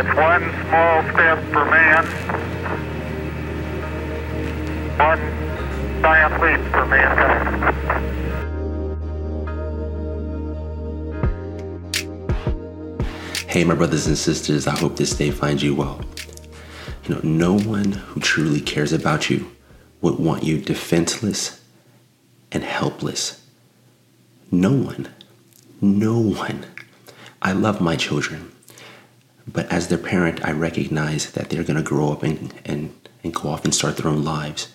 It's one small step for man, one giant leap for mankind. Hey, my brothers and sisters, I hope this day finds you well. You know, no one who truly cares about you would want you defenseless and helpless. No one, no one. I love my children, but as their parent, I recognize that they're going to grow up and, and, and go off and start their own lives.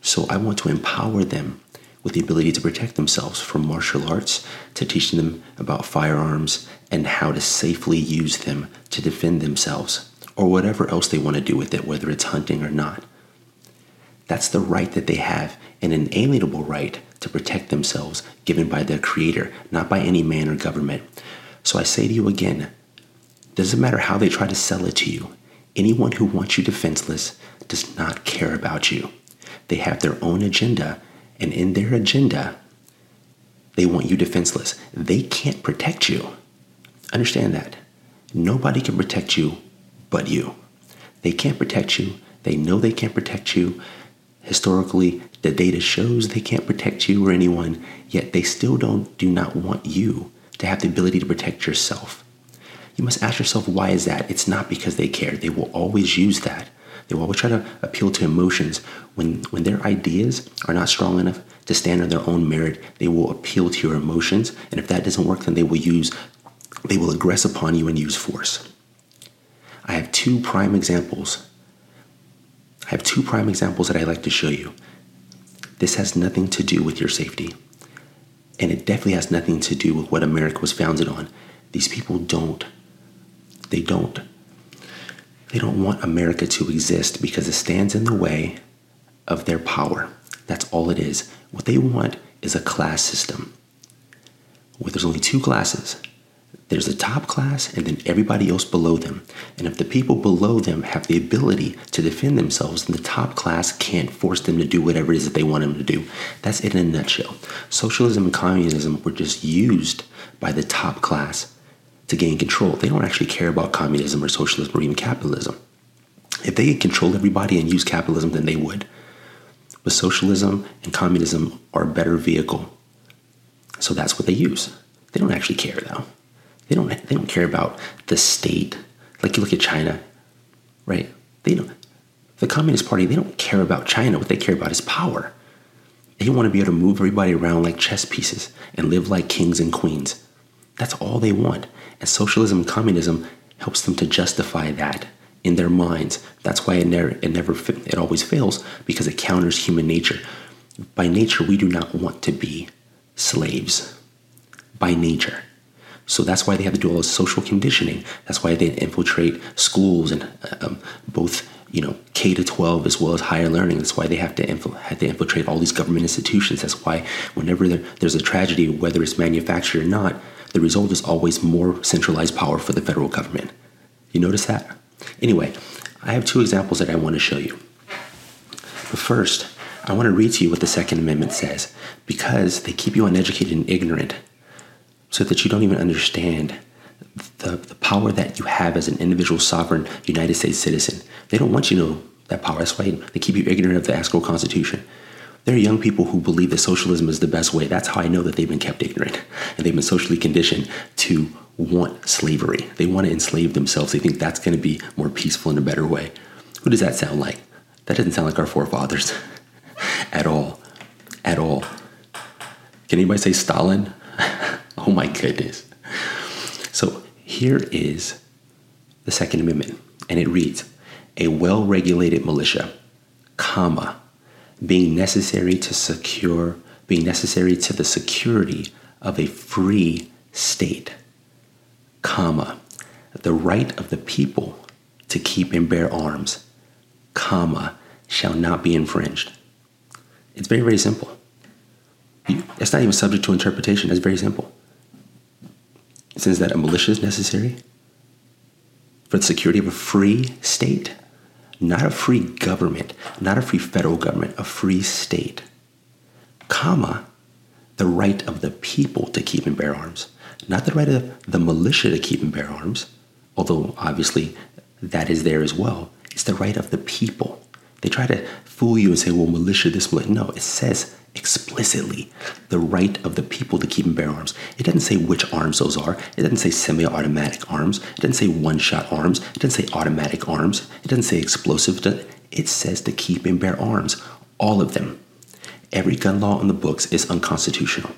So I want to empower them with the ability to protect themselves from martial arts, to teaching them about firearms and how to safely use them to defend themselves or whatever else they want to do with it, whether it's hunting or not. That's the right that they have, an inalienable right to protect themselves given by their creator, not by any man or government. So I say to you again, doesn't matter how they try to sell it to you. Anyone who wants you defenseless does not care about you. They have their own agenda, and in their agenda, they want you defenseless. They can't protect you. Understand that. Nobody can protect you but you. They can't protect you. They know they can't protect you. Historically, the data shows they can't protect you or anyone, yet they still don't do not want you to have the ability to protect yourself. You must ask yourself why is that? It's not because they care. They will always use that. They will always try to appeal to emotions. When when their ideas are not strong enough to stand on their own merit, they will appeal to your emotions. And if that doesn't work, then they will use they will aggress upon you and use force. I have two prime examples I have two prime examples that I'd like to show you. This has nothing to do with your safety. And it definitely has nothing to do with what America was founded on. These people don't. They don't. They don't want America to exist because it stands in the way of their power. That's all it is. What they want is a class system where there's only two classes there's a top class and then everybody else below them. And if the people below them have the ability to defend themselves, then the top class can't force them to do whatever it is that they want them to do. That's it in a nutshell. Socialism and communism were just used by the top class to gain control. They don't actually care about communism or socialism or even capitalism. If they could control everybody and use capitalism, then they would. But socialism and communism are a better vehicle. So that's what they use. They don't actually care though. They don't they don't care about the state. Like you look at China, right? They don't the Communist Party, they don't care about China. What they care about is power. They want to be able to move everybody around like chess pieces and live like kings and queens. That's all they want. And socialism and communism helps them to justify that in their minds. That's why it never, it never, it always fails because it counters human nature. By nature, we do not want to be slaves. By nature. So that's why they have to do all this social conditioning. That's why they infiltrate schools and um, both you know K to 12 as well as higher learning. That's why they have to have to infiltrate all these government institutions. That's why whenever there, there's a tragedy, whether it's manufactured or not, the result is always more centralized power for the federal government. You notice that? Anyway, I have two examples that I want to show you. But first, I want to read to you what the Second Amendment says because they keep you uneducated and ignorant so that you don't even understand the, the power that you have as an individual sovereign United States citizen. They don't want you to that power. That's why they keep you ignorant of the actual Constitution. There are young people who believe that socialism is the best way. That's how I know that they've been kept ignorant. And they've been socially conditioned to want slavery. They want to enslave themselves. They think that's going to be more peaceful and a better way. Who does that sound like? That doesn't sound like our forefathers at all. At all. Can anybody say Stalin? Oh my goodness. So here is the Second Amendment, and it reads A well regulated militia, comma, being necessary to secure, being necessary to the security of a free state, comma, the right of the people to keep and bear arms, comma, shall not be infringed. It's very, very simple. It's not even subject to interpretation. It's very simple. Says that a militia is necessary for the security of a free state, not a free government, not a free federal government, a free state, comma, the right of the people to keep and bear arms, not the right of the militia to keep and bear arms, although obviously that is there as well. It's the right of the people. They try to fool you and say, well, militia, this, militia. no, it says explicitly the right of the people to keep and bear arms. It doesn't say which arms those are. It doesn't say semi automatic arms. It doesn't say one shot arms. It doesn't say automatic arms. It doesn't say explosive. It says to keep and bear arms. All of them. Every gun law in the books is unconstitutional.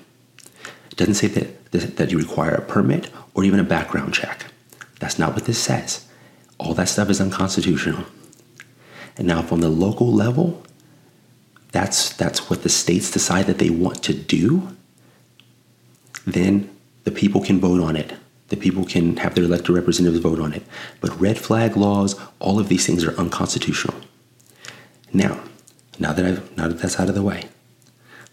It doesn't say that, that you require a permit or even a background check. That's not what this says. All that stuff is unconstitutional. And now, from the local level, that's that's what the states decide that they want to do, then the people can vote on it. The people can have their elected representatives vote on it. But red flag laws, all of these things are unconstitutional. Now, now that I've now that that's out of the way,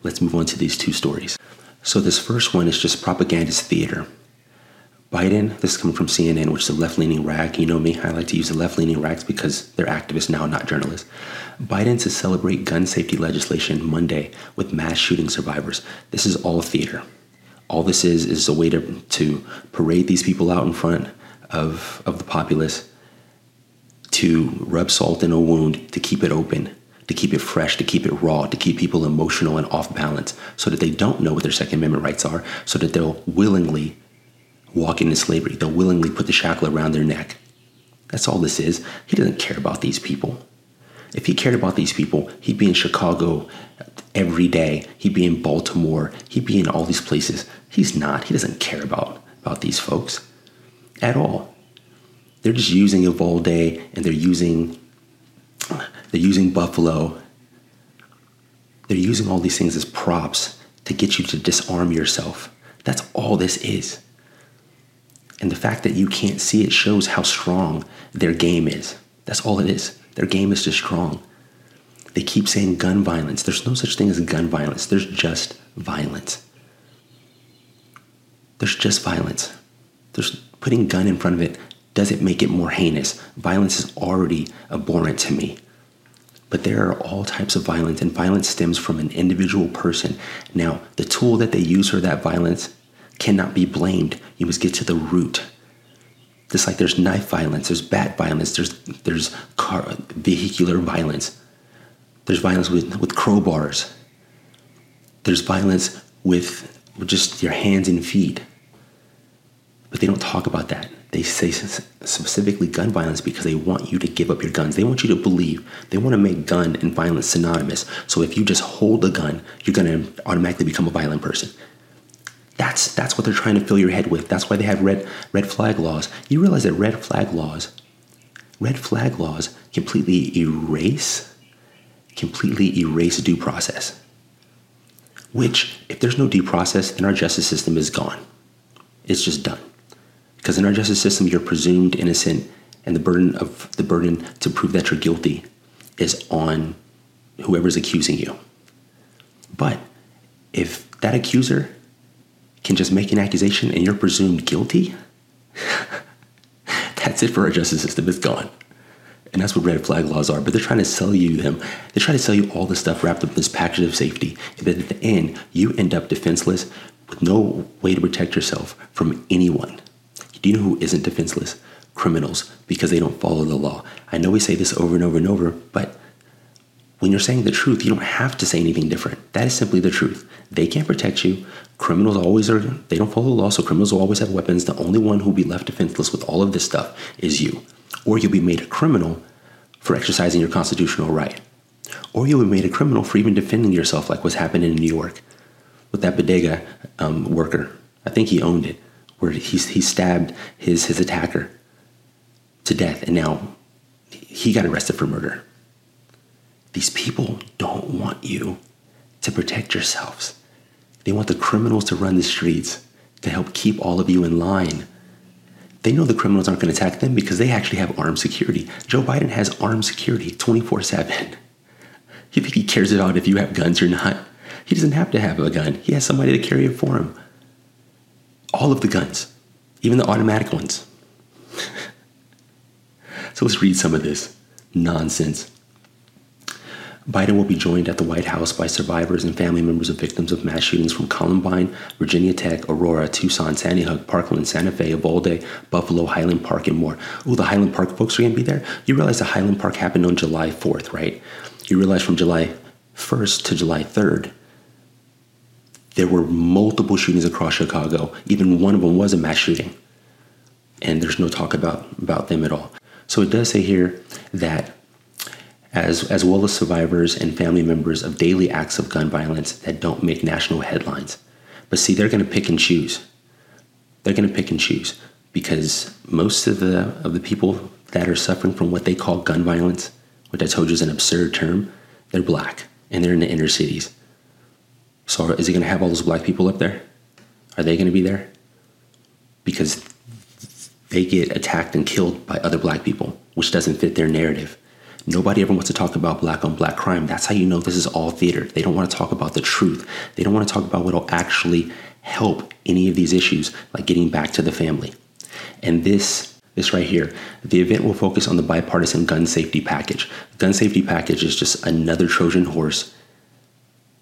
let's move on to these two stories. So this first one is just propagandist theater. Biden, this is coming from CNN, which is a left leaning rag. You know me, I like to use the left leaning rags because they're activists now, not journalists. Biden to celebrate gun safety legislation Monday with mass shooting survivors. This is all theater. All this is is a way to, to parade these people out in front of, of the populace, to rub salt in a wound, to keep it open, to keep it fresh, to keep it raw, to keep people emotional and off balance so that they don't know what their Second Amendment rights are, so that they'll willingly walk into slavery. They'll willingly put the shackle around their neck. That's all this is. He doesn't care about these people. If he cared about these people, he'd be in Chicago every day. He'd be in Baltimore. He'd be in all these places. He's not. He doesn't care about, about these folks at all. They're just using Uvalde and they're using they're using Buffalo. They're using all these things as props to get you to disarm yourself. That's all this is. And the fact that you can't see it shows how strong their game is. That's all it is. Their game is just strong. They keep saying gun violence. There's no such thing as gun violence, there's just violence. There's just violence. There's putting gun in front of it doesn't make it more heinous. Violence is already abhorrent to me. But there are all types of violence, and violence stems from an individual person. Now, the tool that they use for that violence cannot be blamed. You must get to the root. Just like there's knife violence, there's bat violence, there's there's car vehicular violence. There's violence with, with crowbars. There's violence with, with just your hands and feet. But they don't talk about that. They say specifically gun violence because they want you to give up your guns. They want you to believe. They want to make gun and violence synonymous. So if you just hold a gun, you're going to automatically become a violent person. That's that's what they're trying to fill your head with. That's why they have red red flag laws. You realize that red flag laws, red flag laws completely erase, completely erase due process. Which, if there's no due process, then our justice system is gone. It's just done. Because in our justice system, you're presumed innocent, and the burden of the burden to prove that you're guilty is on whoever's accusing you. But if that accuser can just make an accusation and you're presumed guilty, that's it for our justice system. It's gone. And that's what red flag laws are. But they're trying to sell you them. They try to sell you all this stuff wrapped up in this package of safety. And But at the end, you end up defenseless with no way to protect yourself from anyone. Do you know who isn't defenseless? Criminals, because they don't follow the law. I know we say this over and over and over, but when you're saying the truth, you don't have to say anything different. That is simply the truth. They can't protect you. Criminals always are, they don't follow the law, so criminals will always have weapons. The only one who will be left defenseless with all of this stuff is you. Or you'll be made a criminal for exercising your constitutional right. Or you'll be made a criminal for even defending yourself, like what's happened in New York with that bodega um, worker. I think he owned it, where he, he stabbed his, his attacker to death, and now he got arrested for murder. These people don't want you to protect yourselves. They want the criminals to run the streets to help keep all of you in line. They know the criminals aren't going to attack them because they actually have armed security. Joe Biden has armed security 24 7. You think he cares about if you have guns or not? He doesn't have to have a gun, he has somebody to carry it for him. All of the guns, even the automatic ones. so let's read some of this nonsense. Biden will be joined at the White House by survivors and family members of victims of mass shootings from Columbine, Virginia Tech, Aurora, Tucson, Sandy Hook, Parkland, Santa Fe, Uvalde, Buffalo, Highland Park, and more. Oh, the Highland Park folks are going to be there? You realize the Highland Park happened on July 4th, right? You realize from July 1st to July 3rd, there were multiple shootings across Chicago. Even one of them was a mass shooting. And there's no talk about, about them at all. So it does say here that as, as well as survivors and family members of daily acts of gun violence that don't make national headlines. But see, they're going to pick and choose. They're going to pick and choose because most of the of the people that are suffering from what they call gun violence, which I told you is an absurd term, they're black and they're in the inner cities. So is he going to have all those black people up there? Are they going to be there? Because they get attacked and killed by other black people, which doesn't fit their narrative. Nobody ever wants to talk about black on black crime. That's how you know this is all theater. They don't want to talk about the truth. They don't want to talk about what will actually help any of these issues, like getting back to the family. And this, this right here, the event will focus on the bipartisan gun safety package. The Gun safety package is just another Trojan horse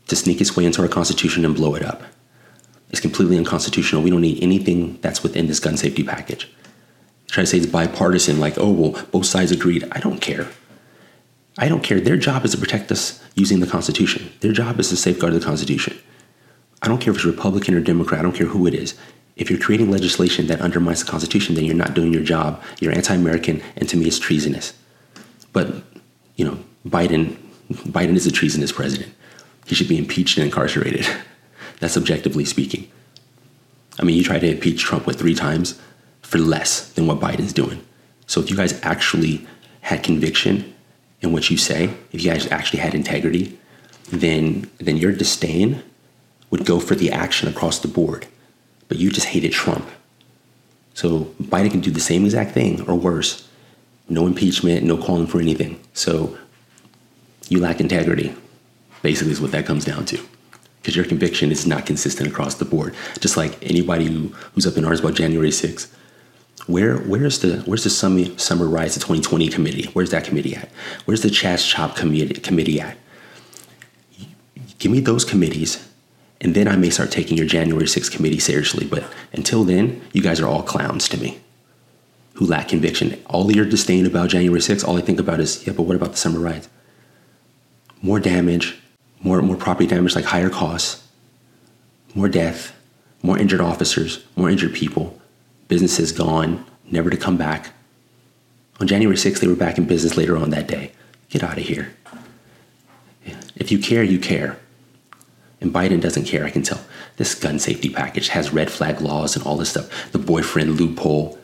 to sneak its way into our Constitution and blow it up. It's completely unconstitutional. We don't need anything that's within this gun safety package. Try to say it's bipartisan, like, oh, well, both sides agreed. I don't care. I don't care. Their job is to protect us using the Constitution. Their job is to safeguard the Constitution. I don't care if it's Republican or Democrat. I don't care who it is. If you're creating legislation that undermines the Constitution, then you're not doing your job. You're anti-American, and to me, it's treasonous. But you know, Biden, Biden is a treasonous president. He should be impeached and incarcerated. That's objectively speaking. I mean, you tried to impeach Trump with three times for less than what Biden's doing. So if you guys actually had conviction in what you say, if you guys actually had integrity, then then your disdain would go for the action across the board. But you just hated Trump. So Biden can do the same exact thing or worse. No impeachment, no calling for anything. So you lack integrity, basically, is what that comes down to. Because your conviction is not consistent across the board. Just like anybody who, who's up in arms about January 6th where where's the where's the summer summer rise to 2020 committee? Where's that committee at? Where's the CHAZ CHOP committee committee at? Give me those committees, and then I may start taking your January 6th committee seriously. But until then, you guys are all clowns to me, who lack conviction. All your disdain about January 6th, all I think about is, yeah, but what about the summer rise? More damage, more more property damage, like higher costs, more death, more injured officers, more injured people businesses gone, never to come back. On January 6th, they were back in business later on that day. Get out of here. If you care, you care. And Biden doesn't care, I can tell. This gun safety package has red flag laws and all this stuff. The boyfriend loophole.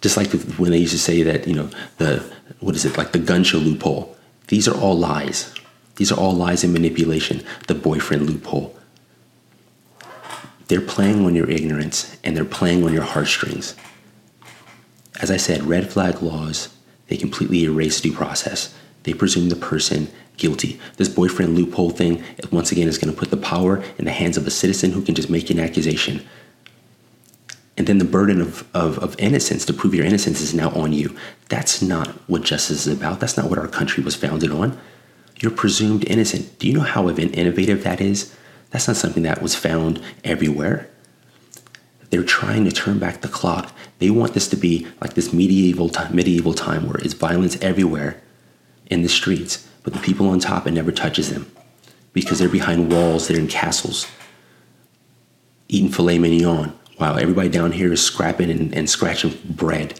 Just like when they used to say that, you know, the, what is it, like the gun show loophole. These are all lies. These are all lies and manipulation. The boyfriend loophole. They're playing on your ignorance and they're playing on your heartstrings. As I said, red flag laws, they completely erase due process. They presume the person guilty. This boyfriend loophole thing, once again, is going to put the power in the hands of a citizen who can just make an accusation. And then the burden of, of, of innocence to prove your innocence is now on you. That's not what justice is about. That's not what our country was founded on. You're presumed innocent. Do you know how innovative that is? That's not something that was found everywhere. They're trying to turn back the clock. They want this to be like this medieval time, medieval time where it's violence everywhere in the streets, but the people on top it never touches them because they're behind walls, they're in castles, eating filet mignon, while everybody down here is scrapping and, and scratching bread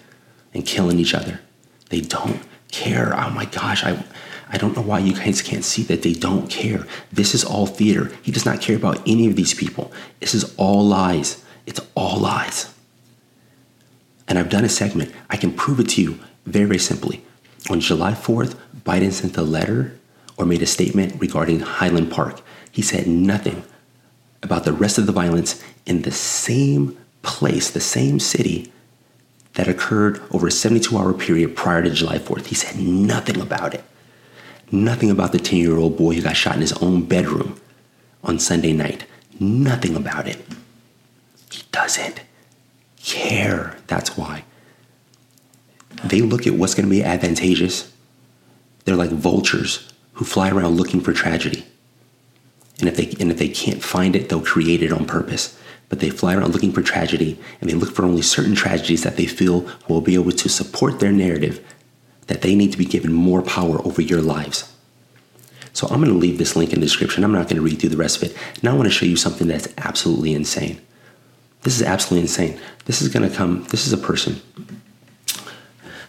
and killing each other. They don't care. Oh my gosh, I I don't know why you guys can't see that they don't care. This is all theater. He does not care about any of these people. This is all lies. It's all lies. And I've done a segment. I can prove it to you very, very simply. On July 4th, Biden sent a letter or made a statement regarding Highland Park. He said nothing about the rest of the violence in the same place, the same city that occurred over a 72 hour period prior to July 4th. He said nothing about it. Nothing about the 10 year old boy who got shot in his own bedroom on Sunday night. Nothing about it. He doesn't care. That's why. They look at what's going to be advantageous. They're like vultures who fly around looking for tragedy. And if they and if they can't find it, they'll create it on purpose. But they fly around looking for tragedy and they look for only certain tragedies that they feel will be able to support their narrative that they need to be given more power over your lives. So I'm going to leave this link in the description. I'm not going to read through the rest of it. Now I want to show you something that's absolutely insane. This is absolutely insane. This is going to come, this is a person.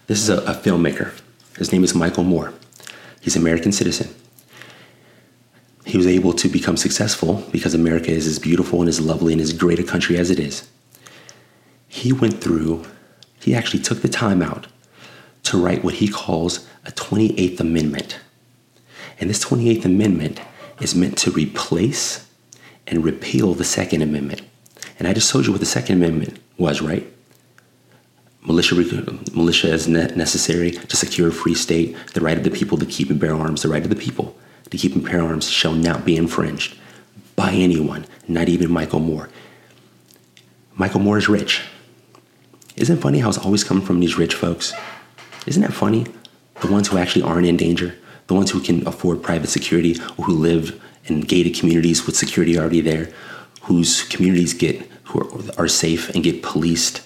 This is a, a filmmaker. His name is Michael Moore. He's an American citizen. He was able to become successful because America is as beautiful and as lovely and as great a country as it is. He went through, he actually took the time out to write what he calls a 28th Amendment. And this 28th Amendment is meant to replace and repeal the Second Amendment. And I just told you what the Second Amendment was, right? Militia, militia is necessary to secure a free state, the right of the people to keep and bear arms, the right of the people to keep and bear arms shall not be infringed by anyone, not even Michael Moore. Michael Moore is rich. Isn't it funny how it's always coming from these rich folks? Isn't that funny? The ones who actually aren't in danger, the ones who can afford private security or who live in gated communities with security already there, whose communities get who are, are safe and get policed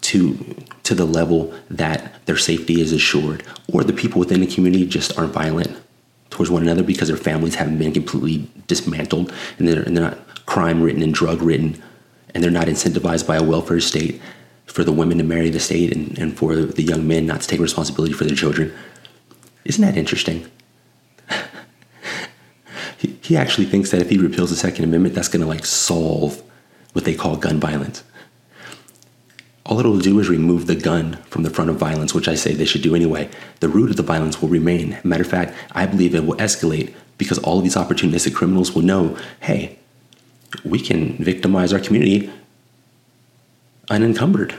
to to the level that their safety is assured, or the people within the community just aren't violent towards one another because their families haven't been completely dismantled and they're, and they're not crime ridden and drug ridden and they're not incentivized by a welfare state for the women to marry the state and, and for the young men not to take responsibility for their children. Isn't that interesting? he, he actually thinks that if he repeals the Second Amendment, that's going to like solve what they call gun violence. All it'll do is remove the gun from the front of violence, which I say they should do anyway. The root of the violence will remain. Matter of fact, I believe it will escalate because all of these opportunistic criminals will know hey, we can victimize our community unencumbered.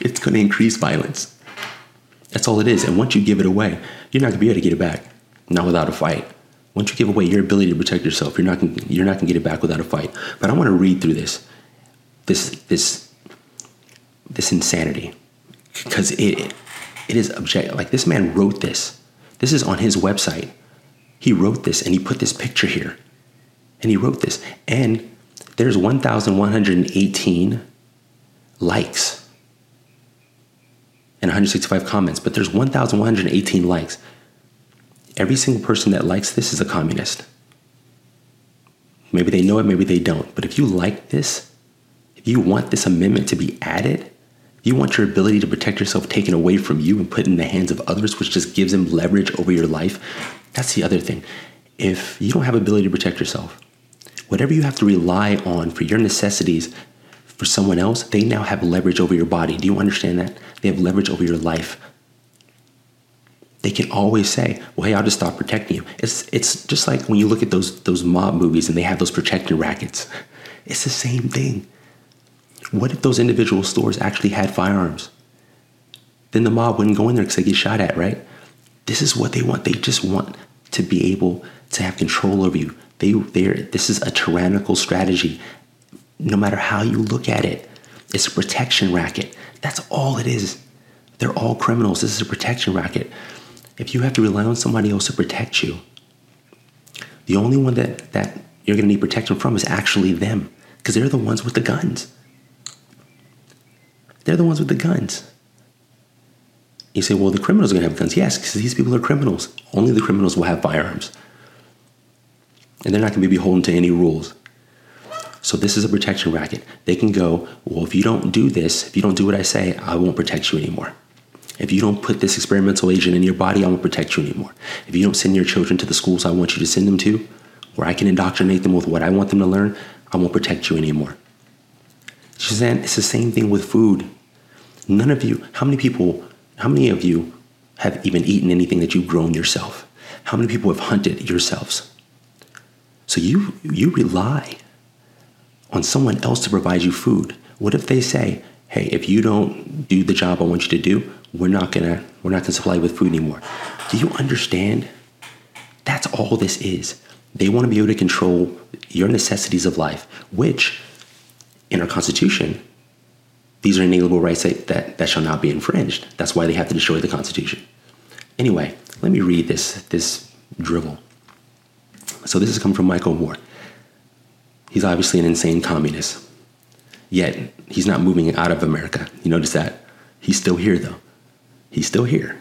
it's going to increase violence. That's all it is. And once you give it away, you're not going to be able to get it back, not without a fight. Once you give away your ability to protect yourself, you're not gonna, you're not going to get it back without a fight. But I want to read through this, this, this, this insanity, because it, it is object. Like this man wrote this. This is on his website. He wrote this and he put this picture here, and he wrote this. And there's 1,118 likes and 165 comments, but there's 1,118 likes. Every single person that likes this is a communist. Maybe they know it, maybe they don't. But if you like this, if you want this amendment to be added, you want your ability to protect yourself taken away from you and put in the hands of others, which just gives them leverage over your life, that's the other thing. If you don't have ability to protect yourself, whatever you have to rely on for your necessities for someone else, they now have leverage over your body. Do you understand that? They have leverage over your life they can always say, "Well, hey, I'll just stop protecting you." It's it's just like when you look at those those mob movies and they have those protection rackets. It's the same thing. What if those individual stores actually had firearms? Then the mob wouldn't go in there because they get shot at, right? This is what they want. They just want to be able to have control over you. They they this is a tyrannical strategy. No matter how you look at it, it's a protection racket. That's all it is. They're all criminals. This is a protection racket if you have to rely on somebody else to protect you, the only one that, that you're going to need protection from is actually them because they're the ones with the guns. They're the ones with the guns. You say, well, the criminals are going to have guns. Yes, because these people are criminals. Only the criminals will have firearms. And they're not going to be beholden to any rules. So this is a protection racket. They can go, well, if you don't do this, if you don't do what I say, I won't protect you anymore. If you don't put this experimental agent in your body, I won't protect you anymore. If you don't send your children to the schools I want you to send them to, where I can indoctrinate them with what I want them to learn, I won't protect you anymore. Suzanne, it's the same thing with food. None of you, how many people, how many of you have even eaten anything that you've grown yourself? How many people have hunted yourselves? So you you rely on someone else to provide you food. What if they say, "Hey, if you don't do the job I want you to do, we're not gonna we're not gonna supply you with food anymore. Do you understand? That's all this is. They want to be able to control your necessities of life, which in our Constitution, these are inalienable rights that, that, that shall not be infringed. That's why they have to destroy the Constitution. Anyway, let me read this this drivel. So this is coming from Michael Moore. He's obviously an insane communist. Yet he's not moving out of America. You notice that? He's still here though. He's still here.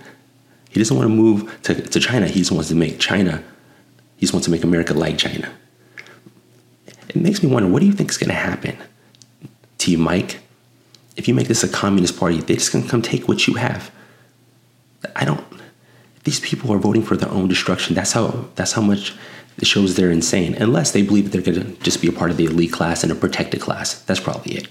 He doesn't want to move to, to China. He just wants to make China, he just wants to make America like China. It makes me wonder what do you think is going to happen to you, Mike? If you make this a communist party, they're just going to come take what you have. I don't. These people are voting for their own destruction. That's how. That's how much it shows they're insane. Unless they believe that they're going to just be a part of the elite class and a protected class. That's probably it.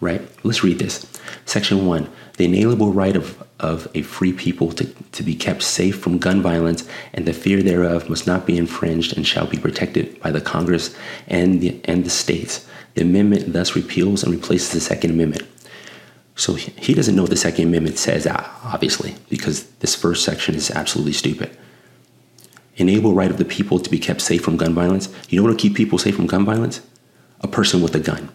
Right? Let's read this. Section one: The inalienable right of of a free people to, to be kept safe from gun violence and the fear thereof must not be infringed and shall be protected by the Congress and the, and the states. The amendment thus repeals and replaces the Second Amendment. So he doesn't know what the Second Amendment says, obviously, because this first section is absolutely stupid. Enable right of the people to be kept safe from gun violence. You know what will keep people safe from gun violence? A person with a gun.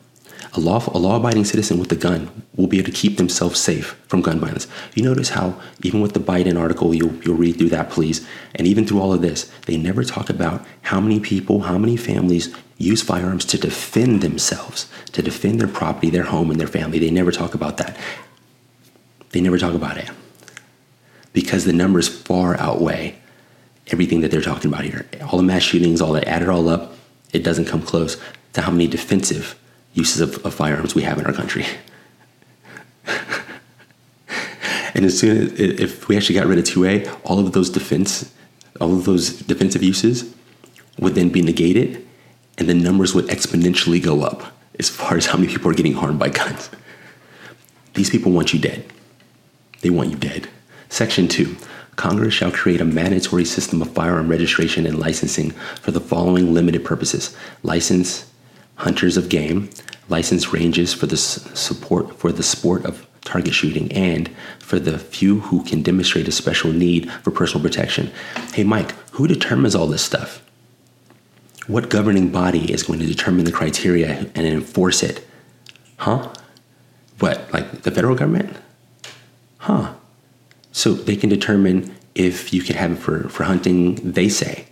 A, law, a law-abiding citizen with a gun will be able to keep themselves safe from gun violence. You notice how even with the Biden article, you'll, you'll read through that, please, and even through all of this, they never talk about how many people, how many families use firearms to defend themselves, to defend their property, their home, and their family. They never talk about that. They never talk about it because the numbers far outweigh everything that they're talking about here. All the mass shootings, all that, add it all up, it doesn't come close to how many defensive uses of, of firearms we have in our country. and as soon as if we actually got rid of 2A, all of those defense, all of those defensive uses would then be negated, and the numbers would exponentially go up as far as how many people are getting harmed by guns. These people want you dead. They want you dead. Section 2. Congress shall create a mandatory system of firearm registration and licensing for the following limited purposes license hunters of game, license ranges for the support for the sport of target shooting, and for the few who can demonstrate a special need for personal protection. Hey, Mike, who determines all this stuff? What governing body is going to determine the criteria and enforce it? Huh? What, like the federal government? Huh. So they can determine if you can have it for, for hunting, they say.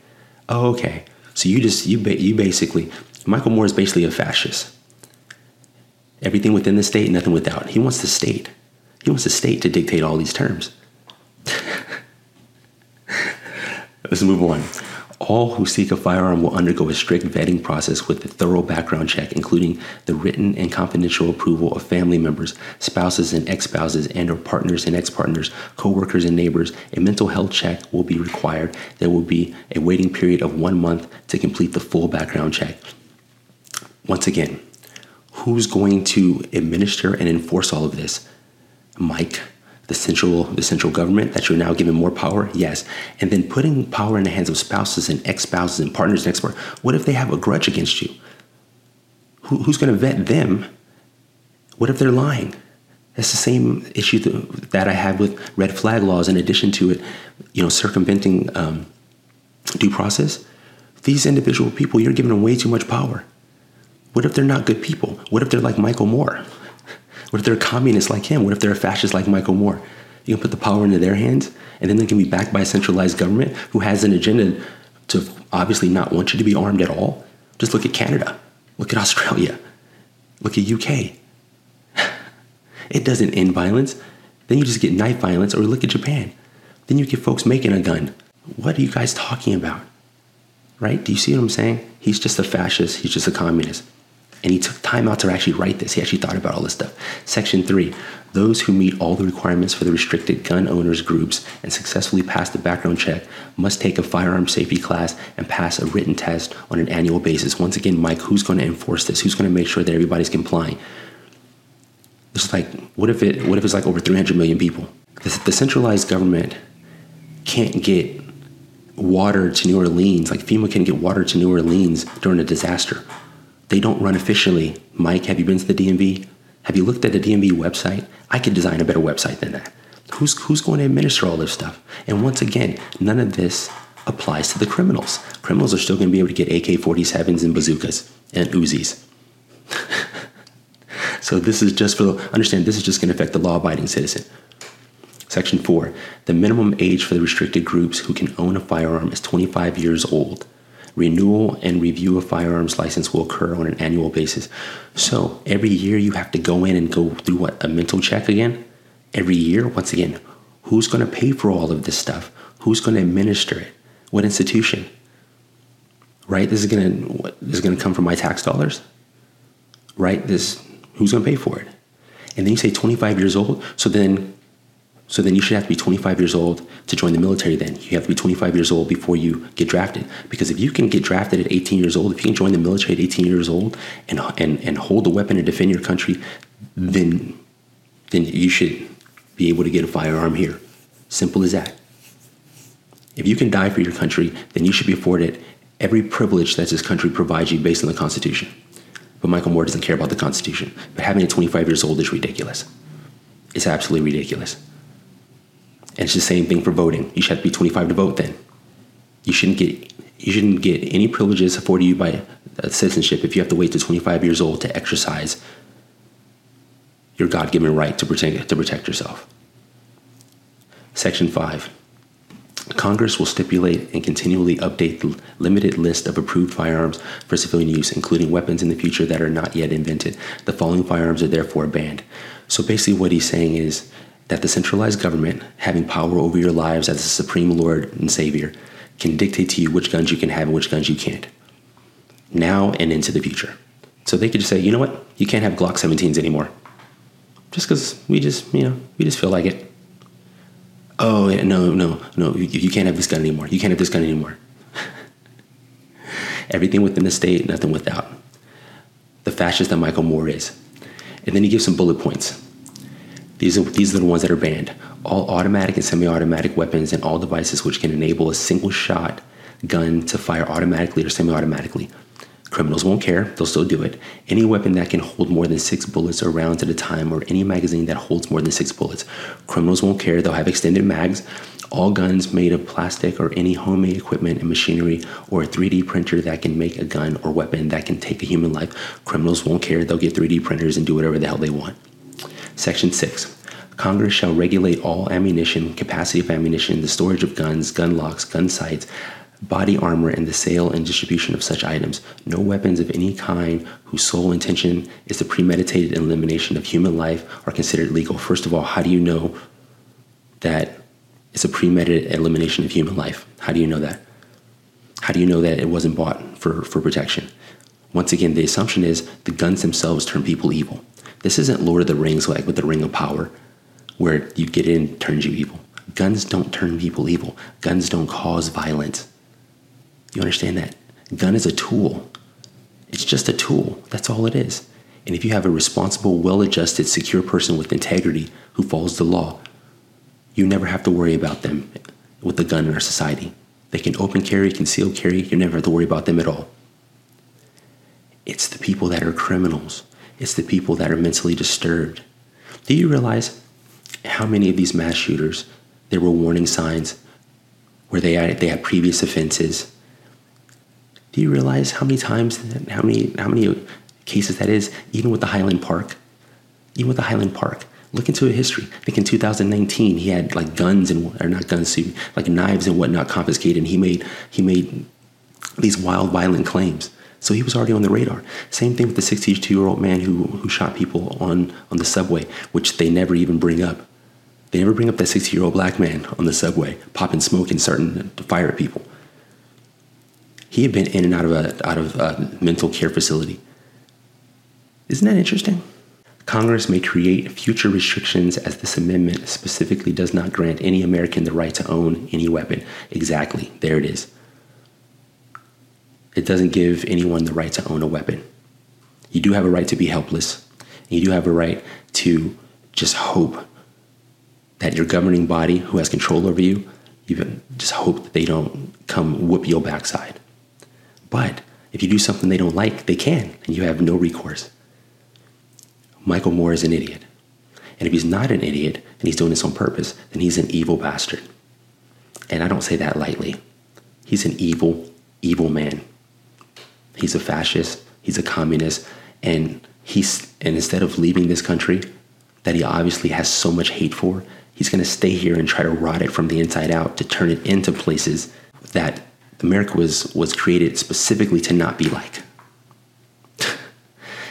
Oh, okay. So you just, you, ba- you basically, Michael Moore is basically a fascist. Everything within the state, nothing without. He wants the state. He wants the state to dictate all these terms. Let's move on. All who seek a firearm will undergo a strict vetting process with a thorough background check, including the written and confidential approval of family members, spouses and ex-spouses, and or partners and ex-partners, co-workers and neighbors. A mental health check will be required. There will be a waiting period of one month to complete the full background check. Once again, who's going to administer and enforce all of this? Mike, the central the central government that you're now giving more power? Yes. And then putting power in the hands of spouses and ex-spouses and partners and export. What if they have a grudge against you? Who, who's going to vet them? What if they're lying? That's the same issue that I have with red flag laws. In addition to it, you know, circumventing um, due process. These individual people, you're giving them way too much power. What if they're not good people? What if they're like Michael Moore? What if they're communists like him? What if they're a fascist like Michael Moore? You can put the power into their hands, and then they can be backed by a centralized government who has an agenda to obviously not want you to be armed at all. Just look at Canada. Look at Australia. Look at UK. It doesn't end violence. Then you just get knife violence, or look at Japan. Then you get folks making a gun. What are you guys talking about? Right? Do you see what I'm saying? He's just a fascist. He's just a communist. And he took time out to actually write this. He actually thought about all this stuff. Section three those who meet all the requirements for the restricted gun owners groups and successfully pass the background check must take a firearm safety class and pass a written test on an annual basis. Once again, Mike, who's going to enforce this? Who's going to make sure that everybody's complying? It's like, what if it? What if it's like over 300 million people? The, the centralized government can't get water to New Orleans. Like FEMA can get water to New Orleans during a disaster they don't run efficiently. Mike, have you been to the DMV? Have you looked at the DMV website? I could design a better website than that. Who's, who's going to administer all this stuff? And once again, none of this applies to the criminals. Criminals are still going to be able to get AK 47s and bazookas and Uzis. so this is just for, the, understand, this is just going to affect the law abiding citizen. Section 4. The minimum age for the restricted groups who can own a firearm is 25 years old. Renewal and review of firearms license will occur on an annual basis. So every year you have to go in and go through what? A mental check again? Every year? Once again, who's going to pay for all of this stuff? Who's going to administer it? What institution? Right? This is going to this is going to come from my tax dollars. Right? This who's going to pay for it? And then you say 25 years old. So then so then you should have to be 25 years old to join the military then. You have to be 25 years old before you get drafted. Because if you can get drafted at 18 years old, if you can join the military at 18 years old and, and, and hold a weapon and defend your country, then, then you should be able to get a firearm here. Simple as that. If you can die for your country, then you should be afforded every privilege that this country provides you based on the Constitution. But Michael Moore doesn't care about the Constitution. But having it 25 years old is ridiculous. It's absolutely ridiculous. And it's the same thing for voting. You should have to be 25 to vote then. You shouldn't get you shouldn't get any privileges afforded you by citizenship if you have to wait to 25 years old to exercise your God-given right to protect to protect yourself. Section 5. Congress will stipulate and continually update the limited list of approved firearms for civilian use, including weapons in the future that are not yet invented. The following firearms are therefore banned. So basically, what he's saying is that the centralized government, having power over your lives as the supreme Lord and Savior, can dictate to you which guns you can have and which guns you can't, now and into the future. So they could just say, you know what, you can't have Glock 17s anymore, just because we just, you know, we just feel like it. Oh no, no, no! You, you can't have this gun anymore. You can't have this gun anymore. Everything within the state, nothing without. The fascist that Michael Moore is, and then he gives some bullet points these are, these are the ones that are banned. All automatic and semi automatic weapons and all devices which can enable a single shot gun to fire automatically or semi automatically. Criminals won't care, they'll still do it. Any weapon that can hold more than six bullets or rounds at a time, or any magazine that holds more than six bullets. Criminals won't care, they'll have extended mags. All guns made of plastic or any homemade equipment and machinery, or a 3D printer that can make a gun or weapon that can take a human life. Criminals won't care, they'll get 3D printers and do whatever the hell they want. Section 6. Congress shall regulate all ammunition, capacity of ammunition, the storage of guns, gun locks, gun sights, body armor, and the sale and distribution of such items. No weapons of any kind whose sole intention is the premeditated elimination of human life are considered legal. First of all, how do you know that it's a premeditated elimination of human life? How do you know that? How do you know that it wasn't bought for, for protection? Once again, the assumption is the guns themselves turn people evil. This isn't Lord of the Rings like with the Ring of Power, where you get in turns you evil. Guns don't turn people evil. Guns don't cause violence. You understand that? Gun is a tool. It's just a tool. That's all it is. And if you have a responsible, well adjusted, secure person with integrity who follows the law, you never have to worry about them with a gun in our society. They can open carry, concealed carry, you never have to worry about them at all. It's the people that are criminals it's the people that are mentally disturbed. Do you realize how many of these mass shooters, there were warning signs where they had, they had previous offenses? Do you realize how many times, how many, how many cases that is, even with the Highland Park? Even with the Highland Park. Look into a history. I think in 2019 he had like guns and or not guns, like knives and whatnot confiscated. And he made he made these wild, violent claims. So he was already on the radar. Same thing with the 62 year old man who, who shot people on, on the subway, which they never even bring up. They never bring up that 60 year old black man on the subway, popping smoke and starting to fire at people. He had been in and out of a, out of a mental care facility. Isn't that interesting? Congress may create future restrictions as this amendment specifically does not grant any American the right to own any weapon. Exactly, there it is it doesn't give anyone the right to own a weapon. You do have a right to be helpless. You do have a right to just hope that your governing body, who has control over you, you just hope that they don't come whoop your backside. But if you do something they don't like, they can, and you have no recourse. Michael Moore is an idiot. And if he's not an idiot and he's doing this on purpose, then he's an evil bastard. And I don't say that lightly. He's an evil, evil man. He's a fascist. He's a communist, and he's and instead of leaving this country that he obviously has so much hate for, He's going to stay here and try to rot it from the inside out to turn it into places that America was, was created specifically to not be like.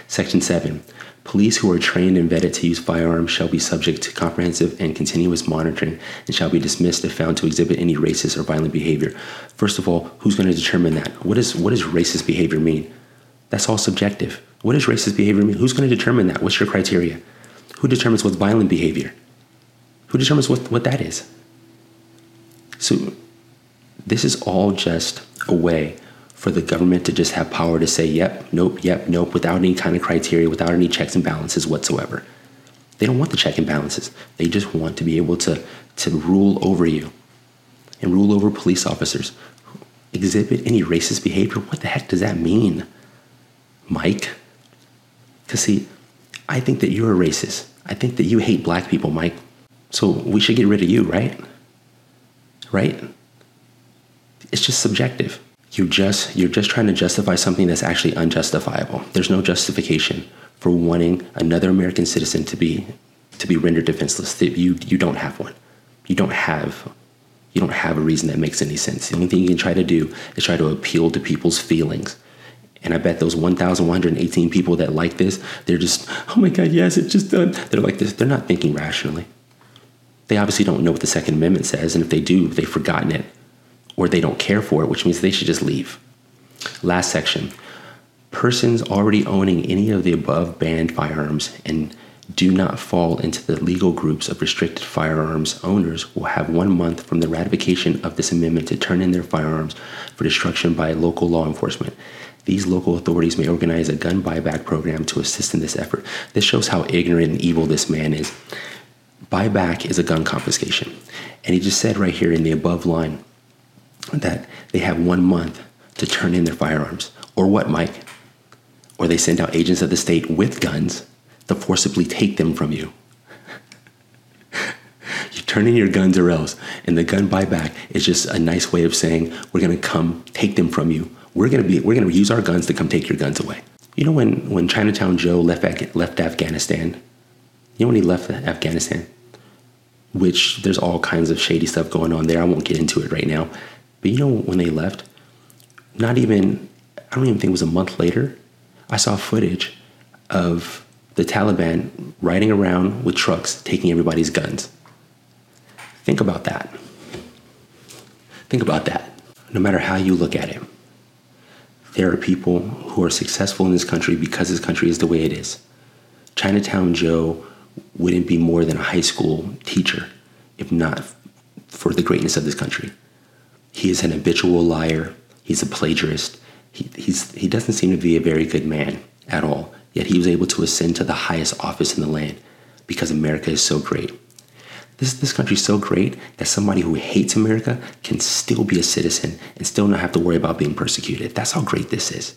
Section 7 Police who are trained and vetted to use firearms shall be subject to comprehensive and continuous monitoring and shall be dismissed if found to exhibit any racist or violent behavior. First of all, who's going to determine that? What, is, what does racist behavior mean? That's all subjective. What does racist behavior mean? Who's going to determine that? What's your criteria? Who determines what's violent behavior? Who determines what, what that is? So, this is all just a way for the government to just have power to say, yep, nope, yep, nope, without any kind of criteria, without any checks and balances whatsoever. They don't want the check and balances. They just want to be able to, to rule over you and rule over police officers. Who exhibit any racist behavior. What the heck does that mean, Mike? Because, see, I think that you're a racist. I think that you hate black people, Mike. So we should get rid of you, right? Right? It's just subjective. You just you're just trying to justify something that's actually unjustifiable. There's no justification for wanting another American citizen to be to be rendered defenseless. You you don't have one. You don't have you don't have a reason that makes any sense. The only thing you can try to do is try to appeal to people's feelings and I bet those 1,118 people that like this, they're just, oh my God, yes, it's just done. They're like this. They're not thinking rationally. They obviously don't know what the Second Amendment says. And if they do, they've forgotten it or they don't care for it, which means they should just leave. Last section persons already owning any of the above banned firearms and do not fall into the legal groups of restricted firearms owners will have one month from the ratification of this amendment to turn in their firearms for destruction by local law enforcement. These local authorities may organize a gun buyback program to assist in this effort. This shows how ignorant and evil this man is. Buyback is a gun confiscation. And he just said right here in the above line that they have one month to turn in their firearms. Or what, Mike? Or they send out agents of the state with guns to forcibly take them from you. you turn in your guns or else. And the gun buyback is just a nice way of saying, we're going to come take them from you we're gonna be we're gonna use our guns to come take your guns away. You know when when Chinatown Joe left left Afghanistan, you know when he left Afghanistan, which there's all kinds of shady stuff going on there. I won't get into it right now, but you know when they left, not even I don't even think it was a month later, I saw footage of the Taliban riding around with trucks taking everybody's guns. Think about that. Think about that. No matter how you look at it there are people who are successful in this country because this country is the way it is. Chinatown Joe wouldn't be more than a high school teacher if not for the greatness of this country. He is an habitual liar. He's a plagiarist. He, he's, he doesn't seem to be a very good man at all. Yet he was able to ascend to the highest office in the land because America is so great. This, this country is so great that somebody who hates America can still be a citizen and still not have to worry about being persecuted. That's how great this is.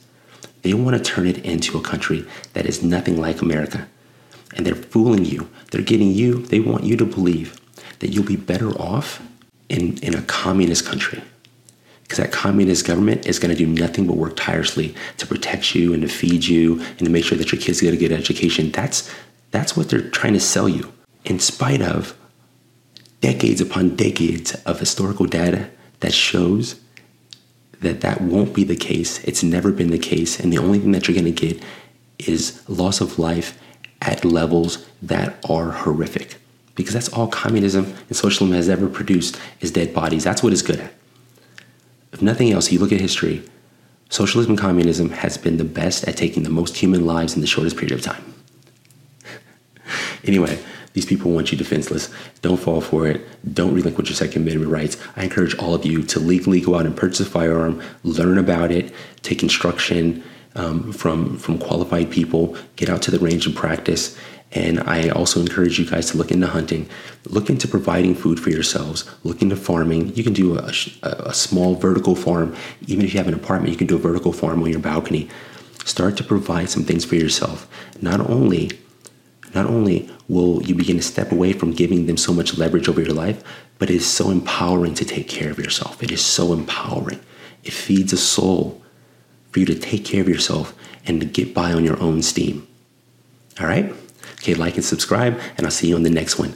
They want to turn it into a country that is nothing like America. And they're fooling you. They're getting you, they want you to believe that you'll be better off in, in a communist country. Because that communist government is going to do nothing but work tirelessly to protect you and to feed you and to make sure that your kids get a good education. That's, that's what they're trying to sell you, in spite of decades upon decades of historical data that shows that that won't be the case. It's never been the case. And the only thing that you're going to get is loss of life at levels that are horrific. Because that's all communism and socialism has ever produced is dead bodies. That's what it's good at. If nothing else, you look at history, socialism and communism has been the best at taking the most human lives in the shortest period of time. anyway, these people want you defenseless. Don't fall for it. Don't relinquish your Second Amendment rights. I encourage all of you to legally go out and purchase a firearm, learn about it, take instruction um, from from qualified people, get out to the range and practice. And I also encourage you guys to look into hunting, look into providing food for yourselves, look into farming. You can do a, a small vertical farm. Even if you have an apartment, you can do a vertical farm on your balcony. Start to provide some things for yourself. Not only not only will you begin to step away from giving them so much leverage over your life, but it is so empowering to take care of yourself. It is so empowering. It feeds a soul for you to take care of yourself and to get by on your own steam. All right? Like and subscribe, and I'll see you on the next one.